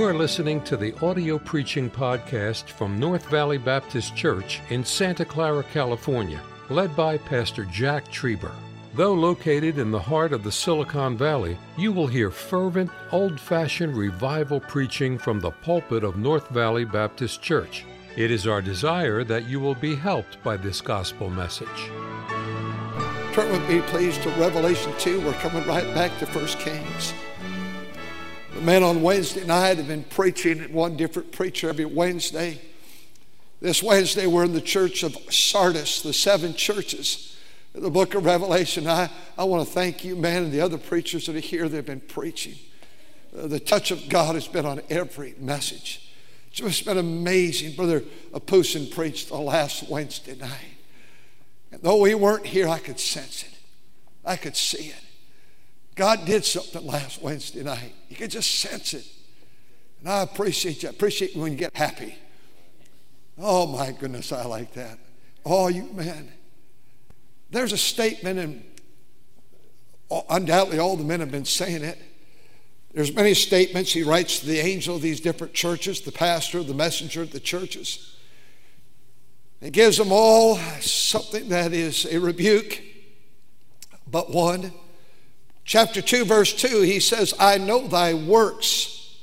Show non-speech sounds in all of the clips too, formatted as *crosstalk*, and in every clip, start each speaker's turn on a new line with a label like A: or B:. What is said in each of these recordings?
A: You are listening to the audio preaching podcast from North Valley Baptist Church in Santa Clara, California, led by Pastor Jack Trieber. Though located in the heart of the Silicon Valley, you will hear fervent, old fashioned revival preaching from the pulpit of North Valley Baptist Church. It is our desire that you will be helped by this gospel message.
B: Turn with me, please, to Revelation 2. We're coming right back to 1 Kings. Men on Wednesday night have been preaching at one different preacher every Wednesday. This Wednesday, we're in the church of Sardis, the seven churches in the book of Revelation. I, I want to thank you, man, and the other preachers that are here that have been preaching. Uh, the touch of God has been on every message. It's just been amazing. Brother Apusin preached the last Wednesday night. And though we weren't here, I could sense it. I could see it. God did something last Wednesday night. You could just sense it. And I appreciate you. I appreciate when you get happy. Oh my goodness, I like that. Oh, you man. There's a statement, and undoubtedly all the men have been saying it. There's many statements he writes to the angel of these different churches, the pastor, the messenger of the churches. He gives them all something that is a rebuke, but one. Chapter 2, verse 2, he says, I know thy works.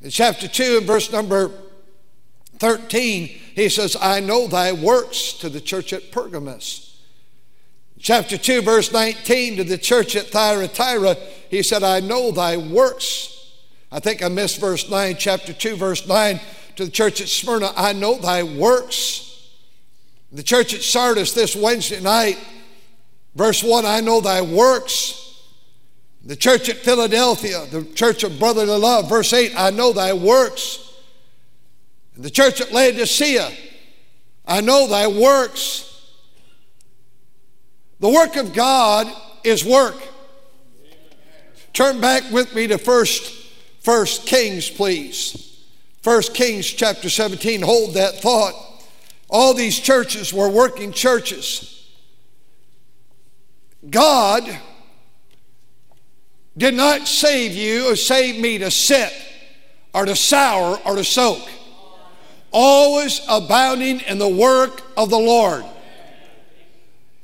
B: In chapter 2, verse number 13, he says, I know thy works to the church at Pergamos. Chapter 2, verse 19, to the church at Thyatira, he said, I know thy works. I think I missed verse 9, chapter 2, verse 9, to the church at Smyrna, I know thy works. The church at Sardis this Wednesday night, verse 1, I know thy works. The church at Philadelphia, the church of brotherly love, verse 8, I know thy works. The church at Laodicea, I know thy works. The work of God is work. Turn back with me to first, first Kings, please. First Kings chapter 17. Hold that thought. All these churches were working churches. God did not save you or save me to sit or to sour or to soak. Always abounding in the work of the Lord.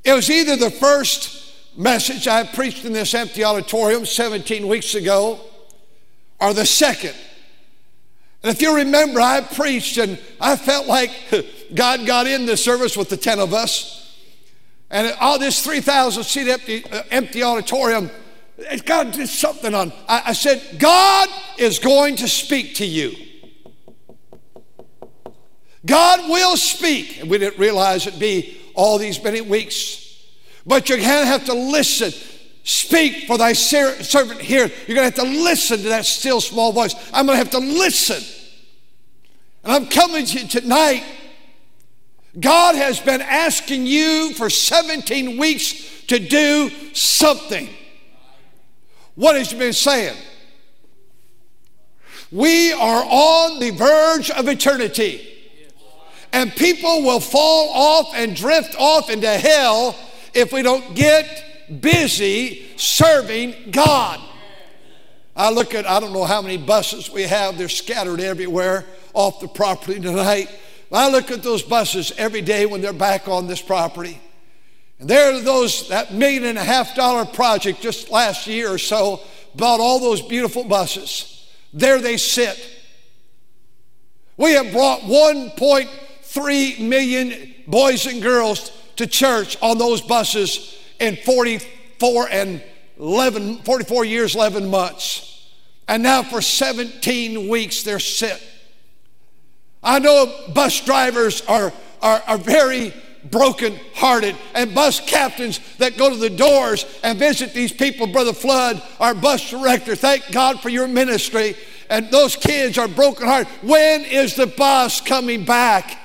B: It was either the first message I preached in this empty auditorium 17 weeks ago or the second. And if you remember, I preached and I felt like *laughs* God got in the service with the 10 of us. And all this 3,000 seat empty, uh, empty auditorium, God did something on. I, I said, God is going to speak to you. God will speak. And we didn't realize it'd be all these many weeks. But you're going to have to listen. Speak for thy servant here. You're going to have to listen to that still small voice. I'm going to have to listen. And I'm coming to you tonight. God has been asking you for 17 weeks to do something. What has He been saying? We are on the verge of eternity. And people will fall off and drift off into hell if we don't get busy serving God. I look at, I don't know how many buses we have, they're scattered everywhere off the property tonight. I look at those buses every day when they're back on this property. And there are those, that million and a half dollar project just last year or so bought all those beautiful buses. There they sit. We have brought 1.3 million boys and girls to church on those buses in 44 and 11, 44 years, 11 months. And now for 17 weeks they're sit. I know bus drivers are, are, are very broken hearted, and bus captains that go to the doors and visit these people. Brother Flood, our bus director, thank God for your ministry. And those kids are broken hearted. When is the bus coming back?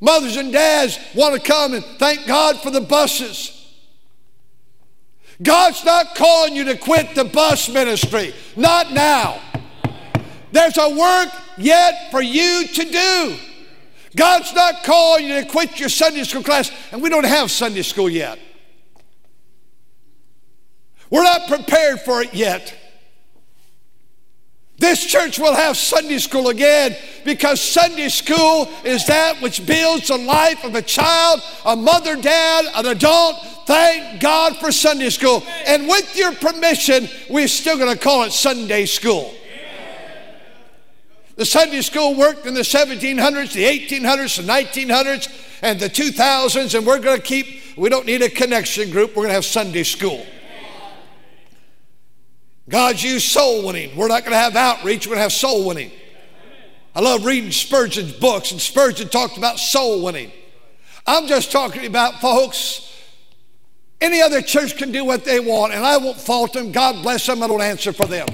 B: Mothers and dads want to come and thank God for the buses. God's not calling you to quit the bus ministry, not now. There's a work yet for you to do. God's not calling you to quit your Sunday school class, and we don't have Sunday school yet. We're not prepared for it yet. This church will have Sunday school again because Sunday school is that which builds the life of a child, a mother, dad, an adult. Thank God for Sunday school. And with your permission, we're still going to call it Sunday school. The Sunday school worked in the 1700s, the 1800s, the 1900s, and the 2000s, and we're going to keep, we don't need a connection group, we're going to have Sunday school. God's used soul winning. We're not going to have outreach, we're going to have soul winning. I love reading Spurgeon's books, and Spurgeon talked about soul winning. I'm just talking about, folks, any other church can do what they want, and I won't fault them. God bless them, I don't answer for them.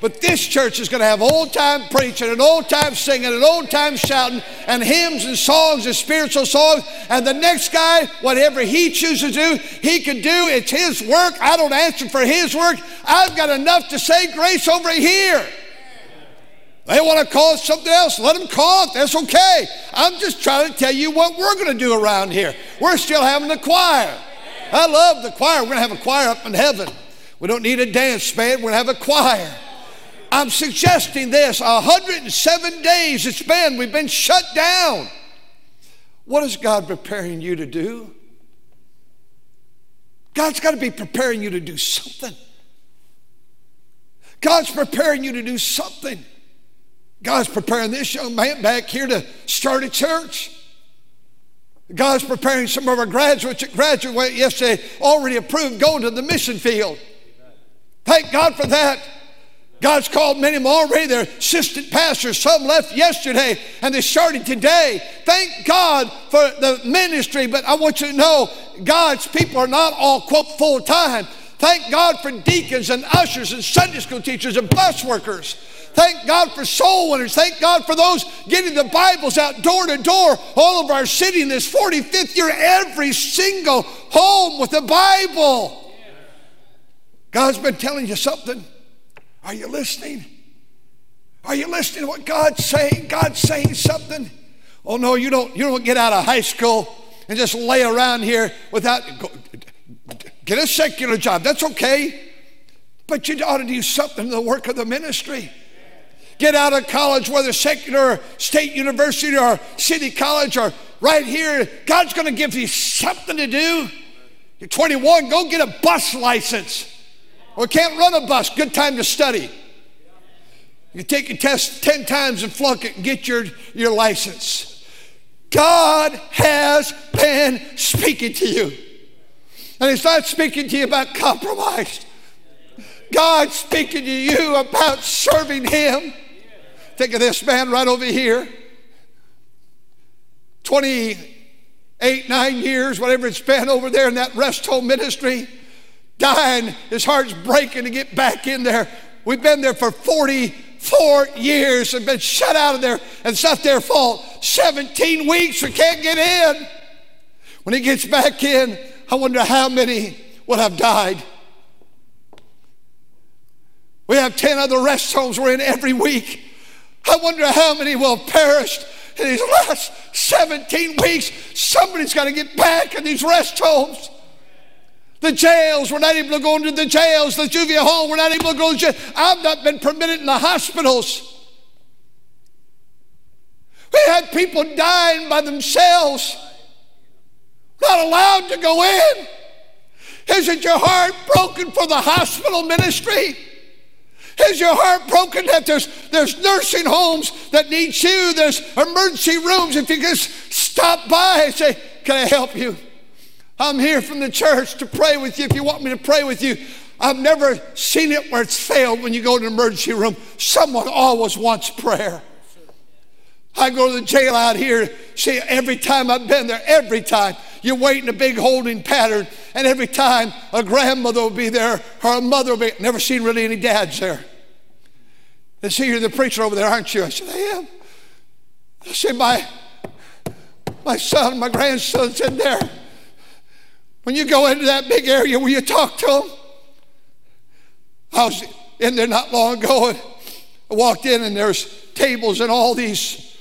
B: But this church is going to have old time preaching and old time singing and old time shouting and hymns and songs and spiritual songs. And the next guy, whatever he chooses to do, he can do. It's his work. I don't answer for his work. I've got enough to say grace over here. They want to call it something else. Let them call it. That's okay. I'm just trying to tell you what we're going to do around here. We're still having the choir. I love the choir. We're going to have a choir up in heaven. We don't need a dance band. We're going to have a choir. I'm suggesting this 107 days it's been, we've been shut down. What is God preparing you to do? God's got to be preparing you to do something. God's preparing you to do something. God's preparing this young man back here to start a church. God's preparing some of our graduates that graduated yesterday, already approved, going to the mission field. Thank God for that. God's called many of them already. They're assistant pastors. Some left yesterday and they started today. Thank God for the ministry, but I want you to know God's people are not all, quote, full time. Thank God for deacons and ushers and Sunday school teachers and bus workers. Thank God for soul winners. Thank God for those getting the Bibles out door to door all over our city in this 45th year, every single home with a Bible. God's been telling you something. Are you listening? Are you listening to what God's saying? God's saying something. Oh no, you don't you don't get out of high school and just lay around here without go, get a secular job. That's okay. But you ought to do something in the work of the ministry. Get out of college, whether secular or state university or city college or right here. God's going to give you something to do. You're 21, go get a bus license or can't run a bus, good time to study. You take a test 10 times and flunk it and get your, your license. God has been speaking to you. And He's not speaking to you about compromise. God's speaking to you about serving Him. Think of this man right over here. 28, 9 years, whatever it's been over there in that rest home ministry dying. His heart's breaking to get back in there. We've been there for 44 years and been shut out of there, and it's not their fault. 17 weeks, we can't get in. When he gets back in, I wonder how many would have died. We have 10 other rest homes we're in every week. I wonder how many will have perished in these last 17 weeks. Somebody's got to get back in these rest homes. The jails, we're not able to go into the jails. The juvenile hall, we're not able to go to jail. I've not been permitted in the hospitals. We had people dying by themselves, not allowed to go in. Isn't your heart broken for the hospital ministry? Is your heart broken that there's, there's nursing homes that need you? There's emergency rooms. If you just stop by and say, Can I help you? I'm here from the church to pray with you if you want me to pray with you. I've never seen it where it's failed when you go to an emergency room. Someone always wants prayer. I go to the jail out here, see, every time I've been there, every time, you're waiting a big holding pattern, and every time a grandmother will be there or a mother will be, never seen really any dads there. They see you're the preacher over there, aren't you? I said, I am. I said, my, my son, my grandson's in there. When you go into that big area, will you talk to them? I was in there not long ago and I walked in and there's tables and all these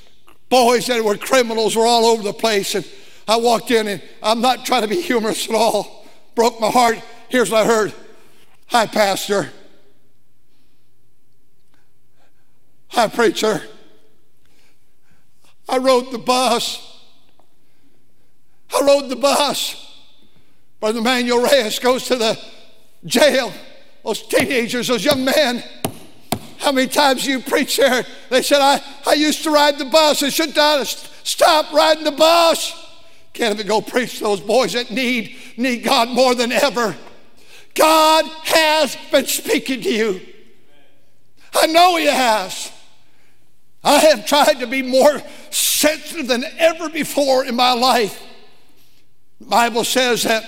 B: boys that were criminals were all over the place. And I walked in and I'm not trying to be humorous at all. Broke my heart. Here's what I heard. Hi, Pastor. Hi, preacher. I rode the bus. I rode the bus. Brother Manuel Reyes goes to the jail. Those teenagers, those young men. How many times you preach there? They said, I, I used to ride the bus. I should not stop riding the bus. Can't even go preach to those boys that need, need God more than ever. God has been speaking to you. I know He has. I have tried to be more sensitive than ever before in my life. The Bible says that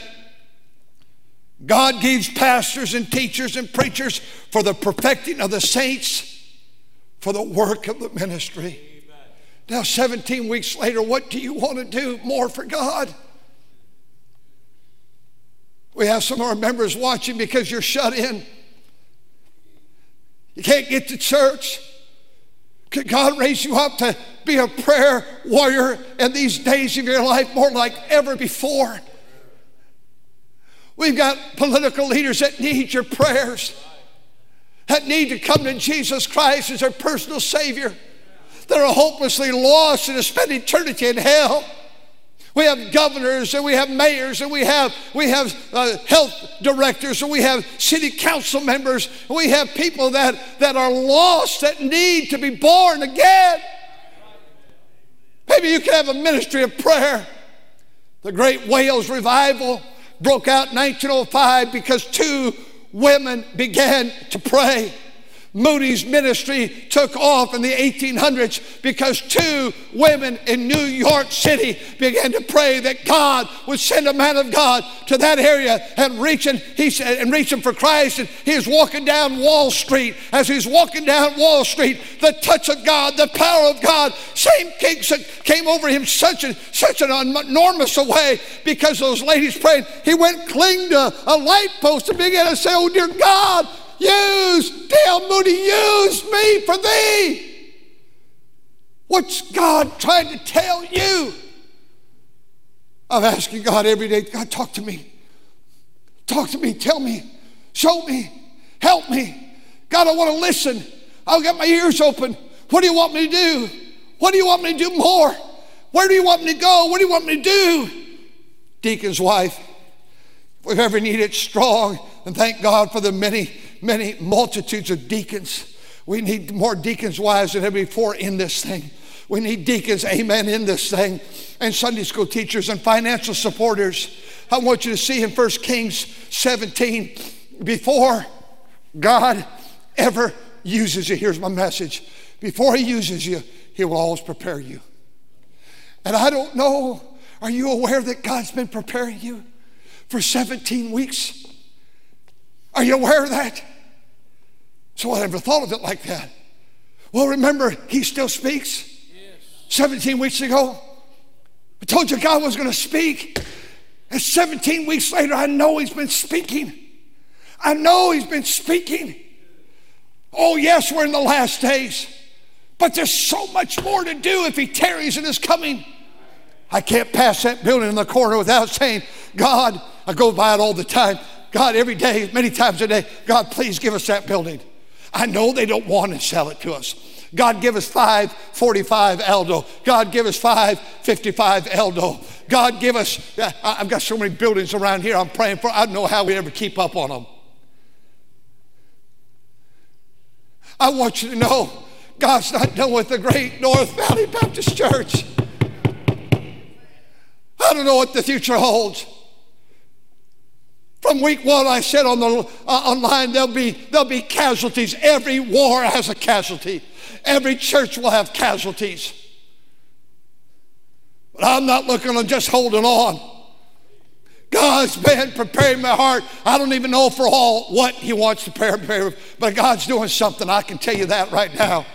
B: God gives pastors and teachers and preachers for the perfecting of the saints, for the work of the ministry. Now, 17 weeks later, what do you want to do more for God? We have some of our members watching because you're shut in. You can't get to church. Could God raise you up to be a prayer warrior in these days of your life more like ever before? We've got political leaders that need your prayers, that need to come to Jesus Christ as their personal Savior that are hopelessly lost and spend eternity in hell. We have governors and we have mayors and we have, we have uh, health directors and we have city council members and we have people that, that are lost that need to be born again. Maybe you can have a ministry of prayer. The Great Wales Revival broke out in 1905 because two women began to pray. Moody's ministry took off in the 1800s because two women in New York City began to pray that God would send a man of God to that area and reaching, he said, and reaching for Christ. And he was walking down Wall Street. As he's walking down Wall Street, the touch of God, the power of God, same that came over him such a, such an enormous way because those ladies prayed. He went cling to a light post and began to say, Oh dear God, Use, D.L. Moody, use me for thee. What's God trying to tell you? I'm asking God every day, God, talk to me. Talk to me, tell me, show me, help me. God, I want to listen. I'll get my ears open. What do you want me to do? What do you want me to do more? Where do you want me to go? What do you want me to do? Deacon's wife, if we've ever needed strong, and thank God for the many many multitudes of deacons. We need more deacons' wives than ever before in this thing. We need deacons, amen, in this thing, and Sunday school teachers and financial supporters. I want you to see in 1 Kings 17, before God ever uses you, here's my message. Before He uses you, He will always prepare you. And I don't know, are you aware that God's been preparing you for 17 weeks? Are you aware of that? So I never thought of it like that. Well, remember, he still speaks. Yes. 17 weeks ago, I told you God was going to speak. And 17 weeks later, I know he's been speaking. I know he's been speaking. Oh, yes, we're in the last days. But there's so much more to do if he tarries in his coming. I can't pass that building in the corner without saying, God, I go by it all the time. God, every day, many times a day, God, please give us that building. I know they don't want to sell it to us. God, give us 545 Aldo. God, give us 555 Aldo. God, give us, I've got so many buildings around here I'm praying for. I don't know how we ever keep up on them. I want you to know God's not done with the great North Valley Baptist Church. I don't know what the future holds. From week one, I said on the uh, online, there'll be there'll be casualties. Every war has a casualty. Every church will have casualties. But I'm not looking on just holding on. God's been preparing my heart. I don't even know for all what He wants to prepare, but God's doing something. I can tell you that right now.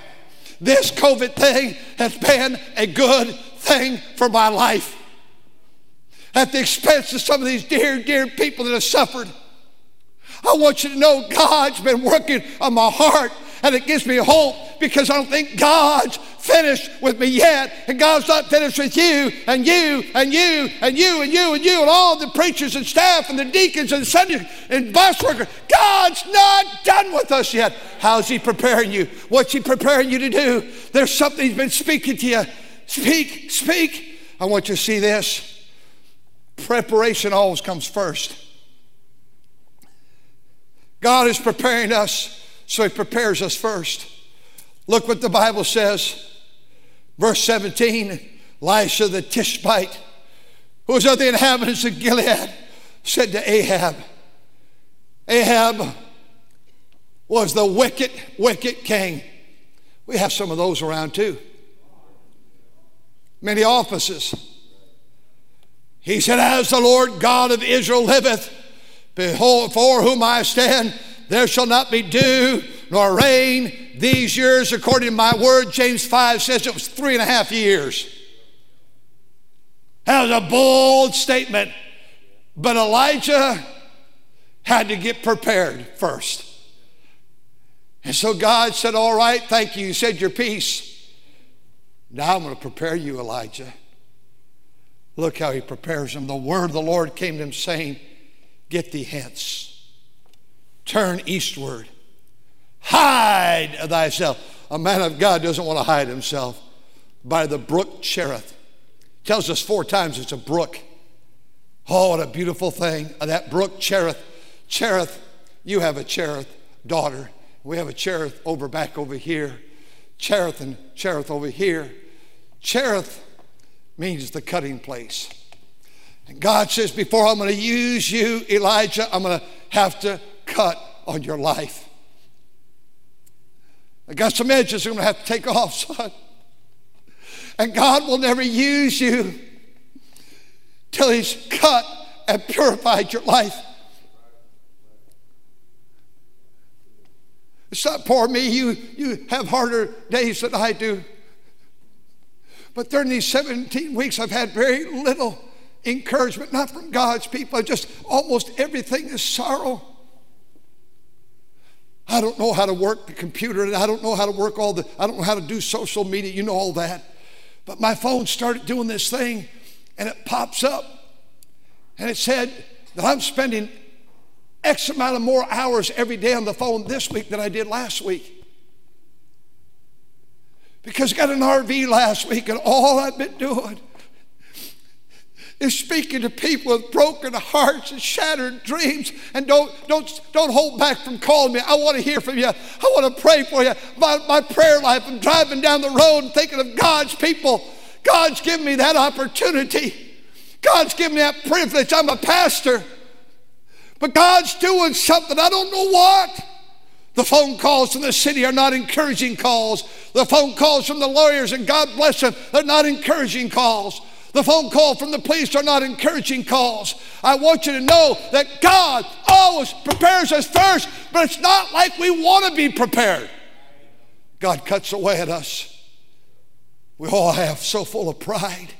B: This COVID thing has been a good thing for my life at the expense of some of these dear, dear people that have suffered. I want you to know God's been working on my heart and it gives me hope because I don't think God's finished with me yet, and God's not finished with you and you and you and you and you and you and all the preachers and staff and the deacons and Sunday and bus workers. God's not done with us yet. How's He preparing you? What's He preparing you to do? There's something He's been speaking to you. Speak, speak. I want you to see this. Preparation always comes first. God is preparing us, so He prepares us first. Look what the Bible says. Verse 17 Elisha the Tishbite, who was of the inhabitants of Gilead, said to Ahab, Ahab was the wicked, wicked king. We have some of those around too. Many offices. He said, As the Lord God of Israel liveth, for whom I stand, there shall not be dew nor rain these years, according to my word. James 5 says it was three and a half years. That was a bold statement. But Elijah had to get prepared first. And so God said, All right, thank you. You said your piece. Now I'm going to prepare you, Elijah. Look how he prepares him. The word of the Lord came to him saying, Get thee hence, turn eastward, hide thyself. A man of God doesn't want to hide himself by the brook Cherith. Tells us four times it's a brook. Oh, what a beautiful thing. Uh, that brook Cherith. Cherith, you have a Cherith daughter. We have a Cherith over back over here. Cherith and Cherith over here. Cherith means the cutting place. And God says, Before I'm going to use you, Elijah, I'm going to have to cut on your life. I got some edges I'm going to have to take *laughs* off, son. And God will never use you till He's cut and purified your life. It's not poor me. You, you have harder days than I do. But during these 17 weeks, I've had very little encouragement, not from God's people. Just almost everything is sorrow. I don't know how to work the computer, and I don't know how to work all the, I don't know how to do social media. You know all that. But my phone started doing this thing, and it pops up, and it said that I'm spending X amount of more hours every day on the phone this week than I did last week. Because I got an RV last week, and all I've been doing is speaking to people with broken hearts and shattered dreams. And don't, don't, don't hold back from calling me. I want to hear from you. I want to pray for you. My, my prayer life, I'm driving down the road thinking of God's people. God's given me that opportunity. God's given me that privilege. I'm a pastor. But God's doing something. I don't know what. The phone calls from the city are not encouraging calls. The phone calls from the lawyers, and God bless them, they're not encouraging calls. The phone call from the police are not encouraging calls. I want you to know that God always prepares us first, but it's not like we want to be prepared. God cuts away at us. We all have so full of pride.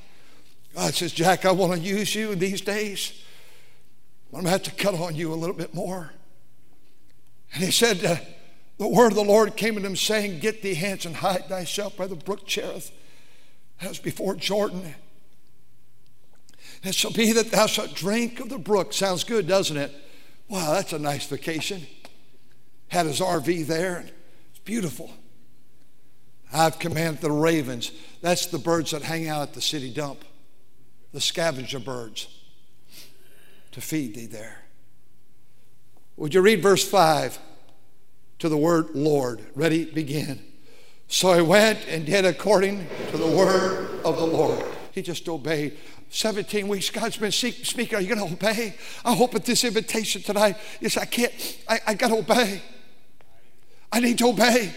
B: God says, Jack, I want to use you in these days. I'm going to have to cut on you a little bit more. And he said, uh, The word of the Lord came to him saying, Get thee hence and hide thyself by the brook Cherith. Was before Jordan. And it shall be that thou shalt drink of the brook. Sounds good, doesn't it? Wow, that's a nice vacation. Had his RV there. and It's beautiful. I've commanded the ravens. That's the birds that hang out at the city dump, the scavenger birds, to feed thee there. Would you read verse 5 to the word Lord? Ready, begin. So he went and did according to the word of the Lord. He just obeyed. 17 weeks, God's been speaking. Are you going to obey? I hope at this invitation tonight, yes, I can't, I, I got to obey. I need to obey.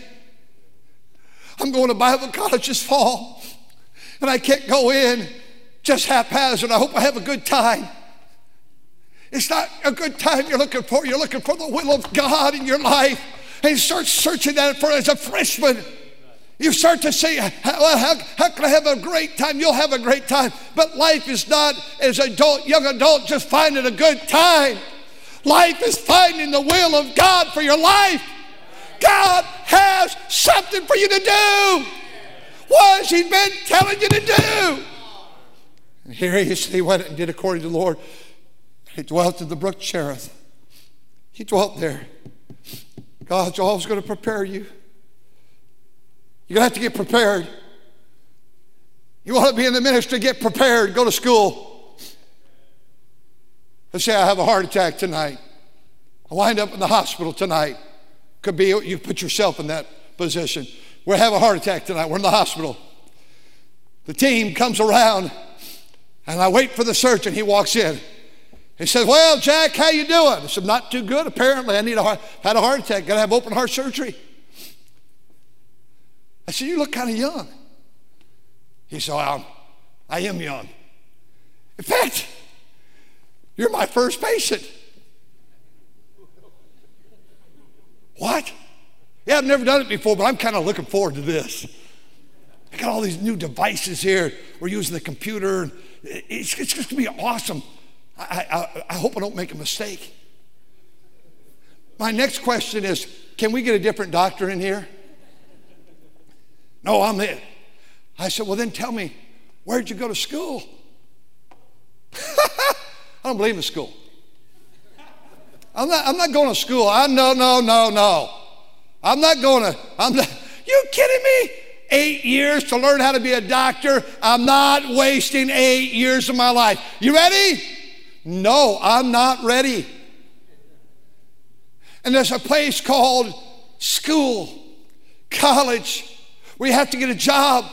B: I'm going to Bible college this fall, and I can't go in just haphazard. I hope I have a good time. It's not a good time you're looking for. You're looking for the will of God in your life. And start searching that for as a freshman. You start to say, well, how, how can I have a great time? You'll have a great time. But life is not, as adult, young adult, just finding a good time. Life is finding the will of God for your life. God has something for you to do. What has He been telling you to do? And here he. He went and did according to the Lord. He dwelt in the brook Cherith. He dwelt there. God's always going to prepare you. You're going to have to get prepared. You want to be in the ministry, get prepared, go to school. Let's say I have a heart attack tonight. I wind up in the hospital tonight. Could be you put yourself in that position. We have a heart attack tonight. We're in the hospital. The team comes around, and I wait for the surgeon. He walks in. He said, "Well, Jack, how you doing?" I said, "Not too good. Apparently, I need a heart, had a heart attack. Got to have open heart surgery." I said, "You look kind of young." He said, well, I am young. In fact, you're my first patient. What? Yeah, I've never done it before, but I'm kind of looking forward to this. I got all these new devices here. We're using the computer. It's, it's just going to be awesome. I, I, I hope I don't make a mistake. My next question is can we get a different doctor in here? No, I'm it. I said, Well, then tell me, where'd you go to school? *laughs* I don't believe in school. I'm not, I'm not going to school. I no, no, no, no. I'm not going to, I'm not, *laughs* you kidding me? Eight years to learn how to be a doctor. I'm not wasting eight years of my life. You ready? No, I'm not ready. And there's a place called school, college, where you have to get a job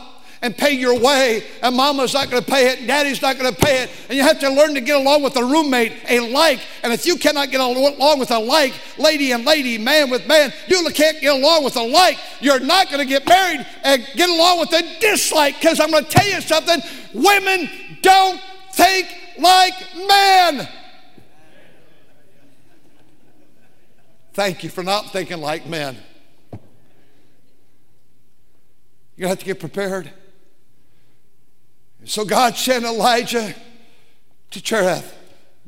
B: and pay your way, and mama's not going to pay it, daddy's not going to pay it, and you have to learn to get along with a roommate, a like. And if you cannot get along with a like, lady and lady, man with man, you can't get along with a like. You're not going to get married and get along with a dislike. Because I'm going to tell you something women don't think like men. Thank you for not thinking like men. You're going to have to get prepared. So God sent Elijah to Cherith.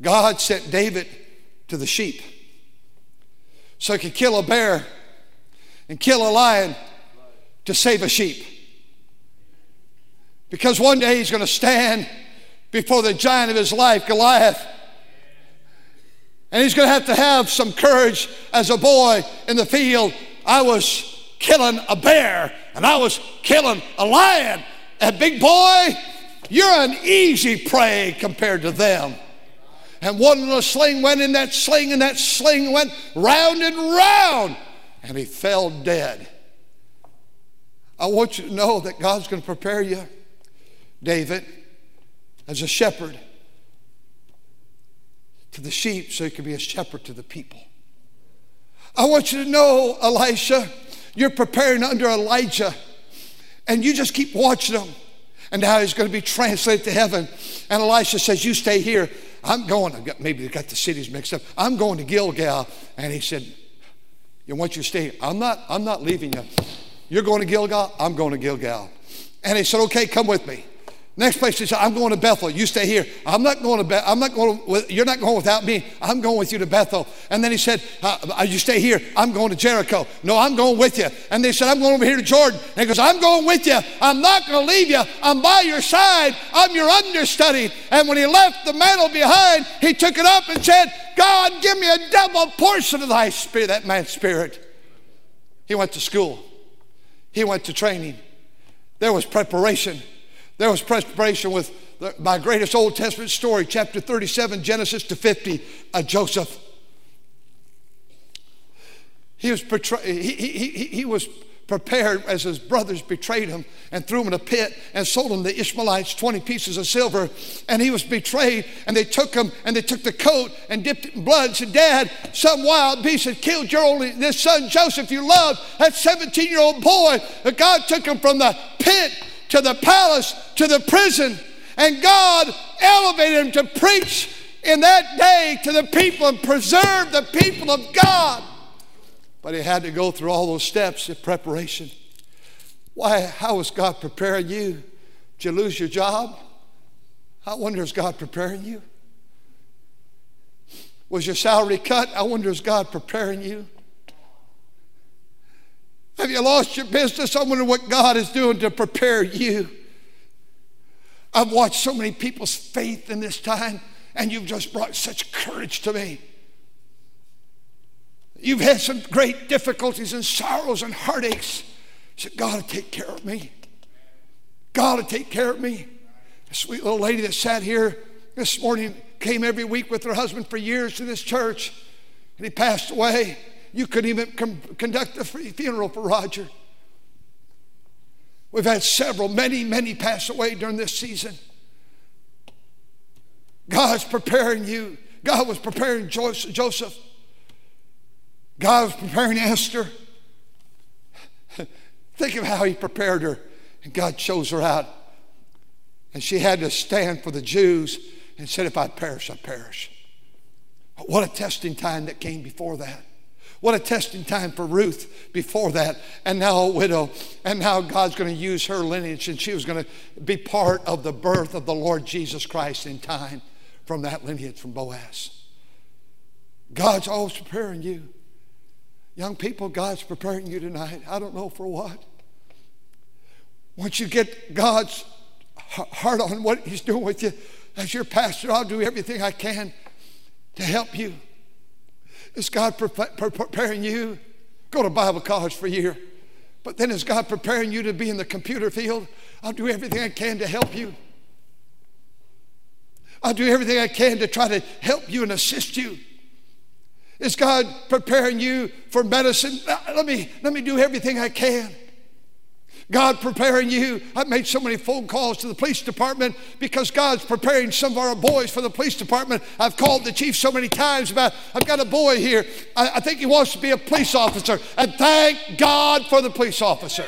B: God sent David to the sheep. So he could kill a bear and kill a lion to save a sheep. Because one day he's going to stand before the giant of his life, Goliath. And he's going to have to have some courage as a boy in the field. I was killing a bear and I was killing a lion. And big boy, you're an easy prey compared to them. And one little sling went in that sling, and that sling went round and round, and he fell dead. I want you to know that God's going to prepare you, David, as a shepherd to the sheep so he could be a shepherd to the people. I want you to know, Elisha, you're preparing under Elijah, and you just keep watching him and now he's going to be translated to heaven. And Elisha says, You stay here. I'm going. I've got, Maybe they got the cities mixed up. I'm going to Gilgal. And he said, You want you to stay? I'm not, I'm not leaving you. You're going to Gilgal? I'm going to Gilgal. And he said, Okay, come with me. Next place he said, I'm going to Bethel. You stay here. I'm not going to Bethel. I'm not going with, you're not going without me. I'm going with you to Bethel. And then he said, uh, uh, you stay here. I'm going to Jericho. No, I'm going with you. And they said, I'm going over here to Jordan. And he goes, I'm going with you. I'm not going to leave you. I'm by your side. I'm your understudy. And when he left the mantle behind, he took it up and said, God, give me a double portion of thy spirit, that man's spirit. He went to school. He went to training. There was preparation. There was preparation with the, my greatest Old Testament story, chapter 37, Genesis to 50, uh, Joseph. He was, portray- he, he, he, he was prepared as his brothers betrayed him and threw him in a pit and sold him the Ishmaelites 20 pieces of silver. And he was betrayed, and they took him and they took the coat and dipped it in blood and said, Dad, some wild beast had killed your only this son Joseph you loved, that 17 year old boy. God took him from the pit to the palace, to the prison, and God elevated him to preach in that day to the people and preserve the people of God. But he had to go through all those steps of preparation. Why, how was God preparing you? Did you lose your job? I wonder, is God preparing you? Was your salary cut? I wonder, is God preparing you? Have you lost your business? I wonder what God is doing to prepare you. I've watched so many people's faith in this time, and you've just brought such courage to me. You've had some great difficulties and sorrows and heartaches. You said, God will take care of me. God will take care of me. A sweet little lady that sat here this morning came every week with her husband for years to this church, and he passed away. You couldn't even com- conduct a funeral for Roger. We've had several, many, many pass away during this season. God's preparing you. God was preparing Joseph. God was preparing Esther. *laughs* Think of how he prepared her. And God chose her out. And she had to stand for the Jews and said, If I perish, I perish. What a testing time that came before that. What a testing time for Ruth before that, and now a widow. And now God's going to use her lineage, and she was going to be part of the birth of the Lord Jesus Christ in time from that lineage from Boaz. God's always preparing you. Young people, God's preparing you tonight. I don't know for what. Once you get God's heart on what He's doing with you, as your pastor, I'll do everything I can to help you. Is God preparing you? Go to Bible college for a year. But then is God preparing you to be in the computer field? I'll do everything I can to help you. I'll do everything I can to try to help you and assist you. Is God preparing you for medicine? Let me, let me do everything I can. God preparing you. I've made so many phone calls to the police department because God's preparing some of our boys for the police department. I've called the chief so many times about, I've got a boy here. I, I think he wants to be a police officer. And thank God for the police officer.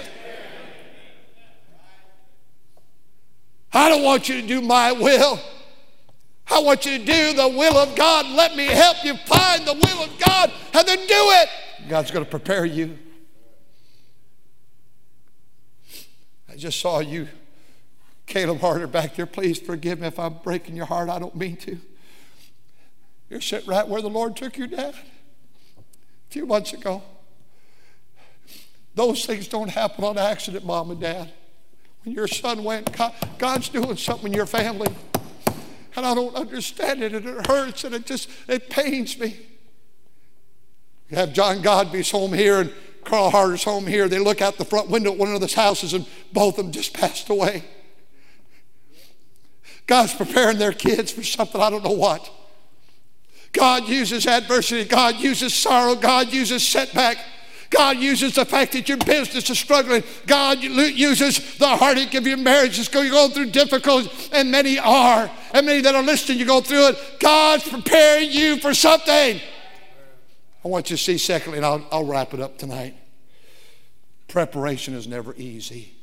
B: I don't want you to do my will. I want you to do the will of God. Let me help you find the will of God and then do it. God's going to prepare you. Just saw you, Caleb Harder, back there. Please forgive me if I'm breaking your heart. I don't mean to. You're sitting right where the Lord took your dad a few months ago. Those things don't happen on accident, mom and dad. When your son went, God, God's doing something in your family and I don't understand it, and it hurts, and it just it pains me. You have John Godby's home here and Carl Harder's home here. They look out the front window at one of those houses, and both of them just passed away. God's preparing their kids for something I don't know what. God uses adversity. God uses sorrow. God uses setback. God uses the fact that your business is struggling. God uses the heartache of your marriage. You're going through difficulties, and many are. And many that are listening, you go through it. God's preparing you for something. I want you to see, secondly, and I'll, I'll wrap it up tonight. Preparation is never easy.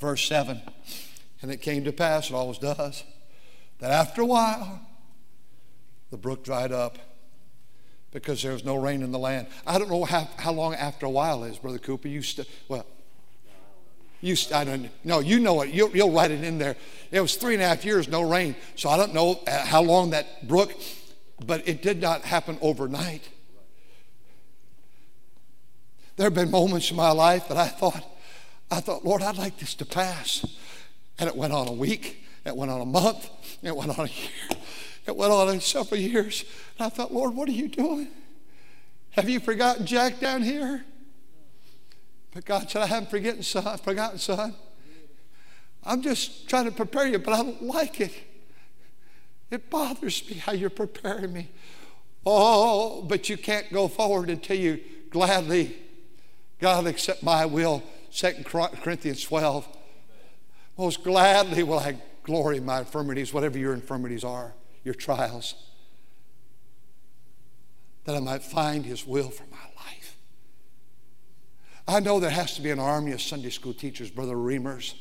B: Verse 7 And it came to pass, it always does, that after a while, the brook dried up because there was no rain in the land. I don't know how, how long after a while is, Brother Cooper. You st- well, you st- I don't no, you know it. You'll, you'll write it in there. It was three and a half years, no rain. So I don't know uh, how long that brook, but it did not happen overnight. There have been moments in my life that I thought, I thought, Lord, I'd like this to pass. And it went on a week, it went on a month, it went on a year. It went on in several years. And I thought, Lord, what are you doing? Have you forgotten Jack down here? But God said, I haven't forgotten, son. Forgotten, son. I'm just trying to prepare you, but I don't like it. It bothers me how you're preparing me. Oh, but you can't go forward until you gladly, God, accept my will. 2 Corinthians 12. Most gladly will I glory in my infirmities, whatever your infirmities are your trials, that I might find His will for my life. I know there has to be an army of Sunday school teachers, Brother Reamers.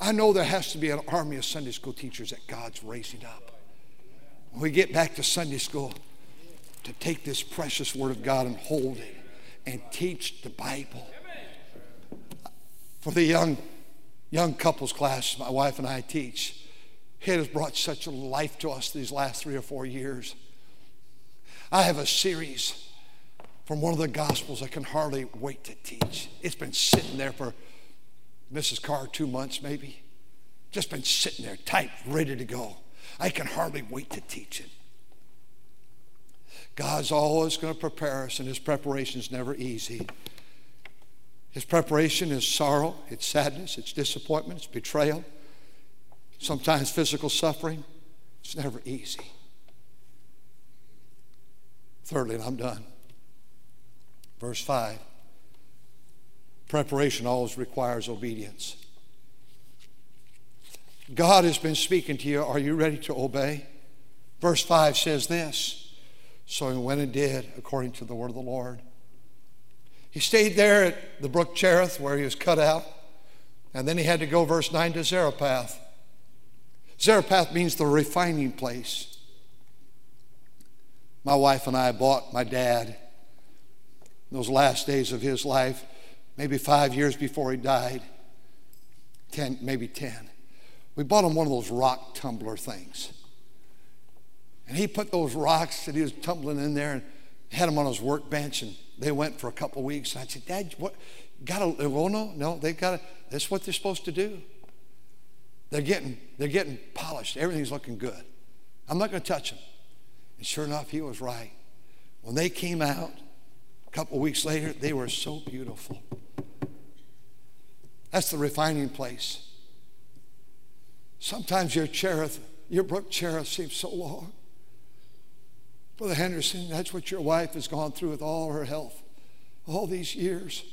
B: I know there has to be an army of Sunday school teachers that God's raising up. When we get back to Sunday school, to take this precious Word of God and hold it and teach the Bible. For the young, young couples class my wife and I teach, it has brought such a life to us these last three or four years. I have a series from one of the Gospels I can hardly wait to teach. It's been sitting there for Mrs. Carr two months, maybe. Just been sitting there, tight, ready to go. I can hardly wait to teach it. God's always going to prepare us, and His preparation is never easy. His preparation is sorrow, it's sadness, it's disappointment, it's betrayal, sometimes physical suffering. It's never easy. Thirdly, and I'm done. Verse 5 preparation always requires obedience. God has been speaking to you. Are you ready to obey? Verse 5 says this So he went and did according to the word of the Lord. He stayed there at the brook Cherith where he was cut out, and then he had to go, verse 9, to Zarephath. Zarephath means the refining place. My wife and I bought my dad in those last days of his life, maybe five years before he died, 10, maybe 10. We bought him one of those rock tumbler things. And he put those rocks that he was tumbling in there and had them on his workbench. And they went for a couple weeks. And I said, Dad, what? Got a, oh no, no, they got to, that's what they're supposed to do. They're getting, they're getting polished. Everything's looking good. I'm not going to touch them. And sure enough, he was right. When they came out, a couple weeks later, they were so beautiful. That's the refining place. Sometimes your Cherith, your brook Cherith seems so long. Brother Henderson, that's what your wife has gone through with all her health, all these years.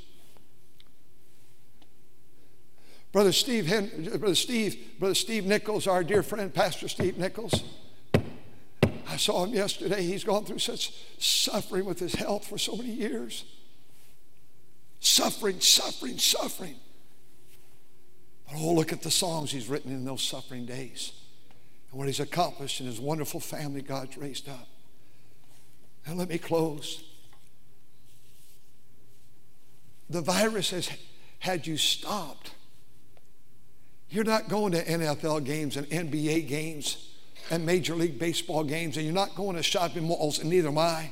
B: Brother Steve, Brother Steve, Brother Steve Nichols, our dear friend, Pastor Steve Nichols. I saw him yesterday. He's gone through such suffering with his health for so many years. Suffering, suffering, suffering. But oh, look at the songs he's written in those suffering days and what he's accomplished in his wonderful family God's raised up. Now, let me close. The virus has had you stopped. You're not going to NFL games and NBA games and Major League Baseball games, and you're not going to shopping malls, and neither am I.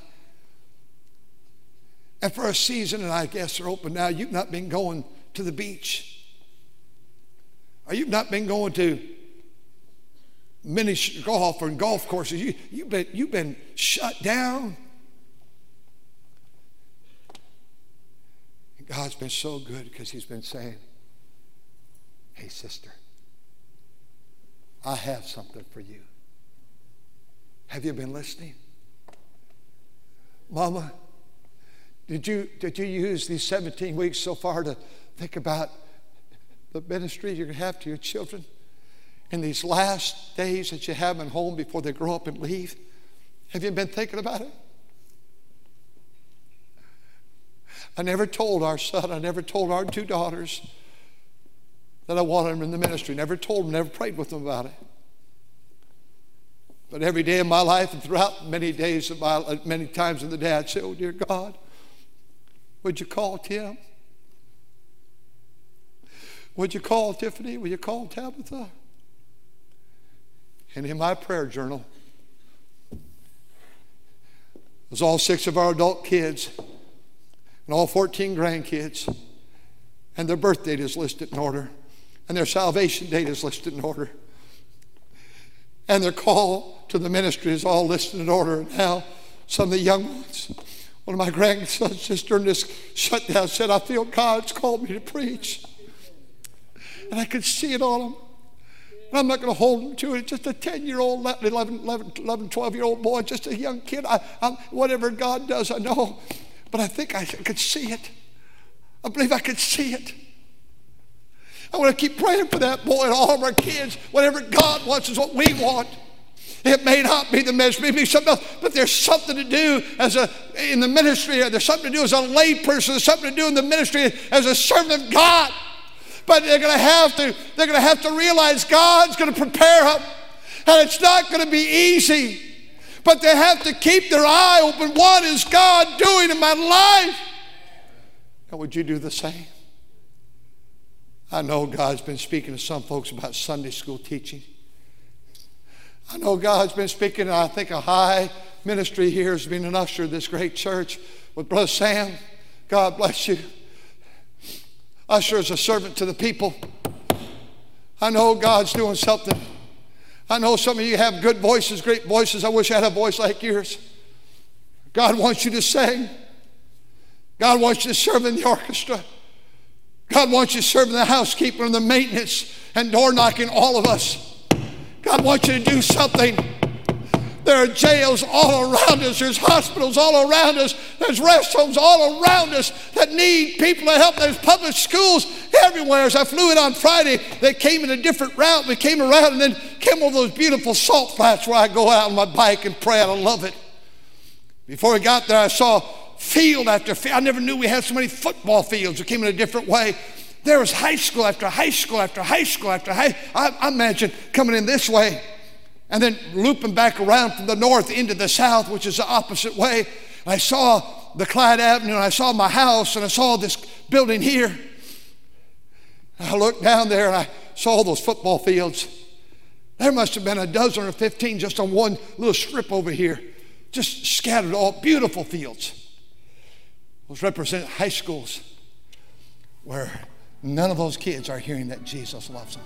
B: And for a season, and I guess they're open now, you've not been going to the beach. Or you've not been going to mini golf or golf courses. You, you've, been, you've been shut down. And God's been so good because He's been saying, Hey, sister, I have something for you. Have you been listening? Mama, did you, did you use these 17 weeks so far to think about the ministry you're going to have to your children in these last days that you have them home before they grow up and leave? Have you been thinking about it? I never told our son, I never told our two daughters that I wanted them in the ministry. Never told them, never prayed with them about it. But every day of my life and throughout many days of my uh, many times in the day, I'd say, Oh dear God, would you call Tim? Would you call Tiffany? Would you call Tabitha? And in my prayer journal was all six of our adult kids and all 14 grandkids, and their birth date is listed in order, and their salvation date is listed in order, and their call to the ministry is all listed in order. And now, some of the young ones, one of my grandsons just during this shutdown said, I feel God's called me to preach. And I could see it on him. And I'm not going to hold him to it. Just a 10 year old, 11, 11, 11, 12 year old boy, just a young kid. I, whatever God does, I know. But I think I could see it. I believe I could see it. I want to keep praying for that boy and all of our kids. Whatever God wants is what we want. It may not be the ministry, may be something else, but there's something to do as a in the ministry. There's something to do as a lay person. There's something to do in the ministry as a servant of God. But they're going to have to. They're going to have to realize God's going to prepare them, and it's not going to be easy. But they have to keep their eye open. What is God doing in my life? And would you do the same? I know God's been speaking to some folks about Sunday school teaching. I know God's been speaking, and I think a high ministry here has been an usher of this great church with Brother Sam. God bless you. Usher is a servant to the people. I know God's doing something. I know some of you have good voices, great voices. I wish I had a voice like yours. God wants you to sing. God wants you to serve in the orchestra. God wants you to serve in the housekeeper and the maintenance and door knocking, all of us. God wants you to do something. There are jails all around us. There's hospitals all around us. There's rest homes all around us that need people to help. There's public schools everywhere. As I flew in on Friday, they came in a different route. We came around and then came over those beautiful salt flats where I go out on my bike and pray. I love it. Before we got there, I saw field after field. I never knew we had so many football fields. We came in a different way. There was high school after high school after high school after high. I, I imagine coming in this way and then looping back around from the north into the south, which is the opposite way. I saw the Clyde Avenue, and I saw my house, and I saw this building here. I looked down there and I saw those football fields. There must have been a dozen or 15 just on one little strip over here, just scattered all beautiful fields. Those represent high schools where none of those kids are hearing that Jesus loves them.